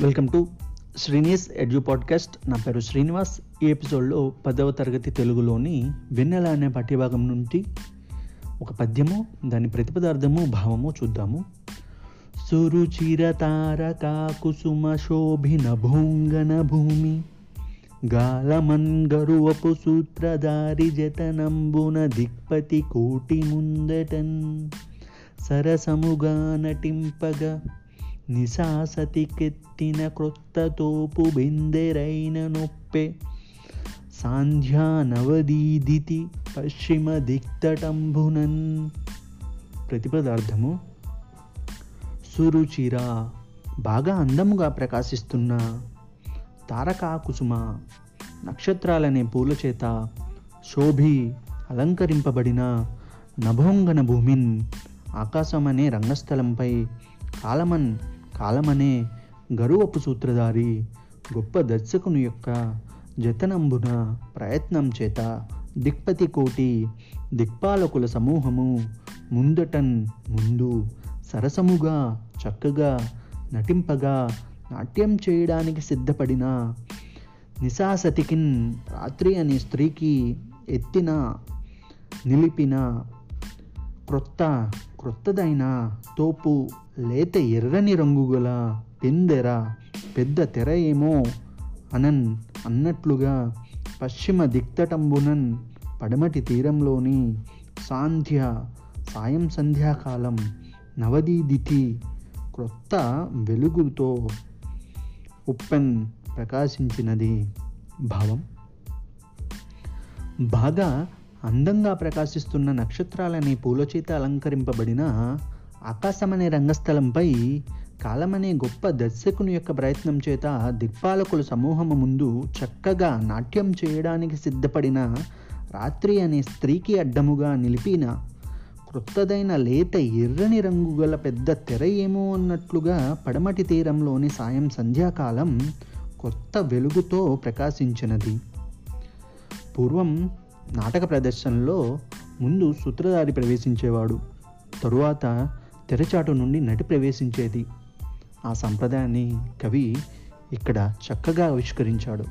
Welcome to Srinivas edu podcast. నా పేరు శ్రీనివాస్. ఈ ఎపిసోడ్లో పదవ తరగతి తెలుగులోని వెన్నెల అనే పాఠ్యభాగం నుండి ఒక పద్యము దాని ప్రతిపదార్థము భావము చూద్దాము. సురుచిర తారకా కుసుమ శోభిన భూంగన భూమి గాలమన్గరువపు సూత్రధారి జతనంబున దిక్పతి కోటి ముందటన్ సరసముగా నటింపగా నిశాసతికెత్తిన క్రొత్త తోపు బెందెరైన నొప్పే. సాంధ్యా నవదీదితి పశ్చిమ దిక్తటంభునన్ ప్రతిపదార్థము. సురుచిర బాగా అందముగా ప్రకాశిస్తున్న. తారకా కుసుమ నక్షత్రాలనే పూల చేత శోభి అలంకరింపబడిన నభోంగన భూమిన్. ఆకాశం అనే రంగస్థలంపై కాలమన్ కాలమనే గరువపు సూత్రధారి గొప్ప దర్శకుని యొక్క జతనంబున ప్రయత్నం చేత దిక్పతి కోటి దిక్పాలకుల సమూహము ముందటన్ ముందు సరసముగా చక్కగా నటింపగా నాట్యం చేయడానికి సిద్ధపడిన నిశాసతికిన్ రాత్రి అనే స్త్రీకి ఎత్తిన నిలిపిన క్రొత్త క్రొత్తదైన తోపు లేత ఎర్రని రంగు గల పెందెర పెద్ద తెర ఏమో అనన్ అన్నట్లుగా పశ్చిమ దిక్తటంబునన్ పడమటి తీరంలోని సాంధ్య సాయం సంధ్యాకాలం నవదీదితి క్రొత్త వెలుగుతో ఉప్పెన్ ప్రకాశించినది భావం. బాగా అందంగా ప్రకాశిస్తున్న నక్షత్రాలనే పూలచేత అలంకరింపబడిన ఆకాశమనే రంగస్థలంపై కాలమనే గొప్ప దర్శకుని యొక్క ప్రయత్నం చేత దిక్పాలకుల సమూహము ముందు చక్కగా నాట్యం చేయడానికి సిద్ధపడిన రాత్రి అనే స్త్రీకి అడ్డముగా నిలిపిన క్రొత్తదైన లేత ఎర్రని రంగు గల పెద్ద తెర ఏమో అన్నట్లుగా పడమటి తీరంలోని సాయం సంధ్యాకాలం కొత్త వెలుగుతో ప్రకాశించినది. పూర్వం నాటక ప్రదర్శనలో ముందు సూత్రధారి ప్రవేశించేవాడు తరువాత తెరచాటు నుండి నటి ప్రవేశించేది. ఆ సంప్రదాయాన్ని కవి ఇక్కడ చక్కగా ఆవిష్కరించాడు.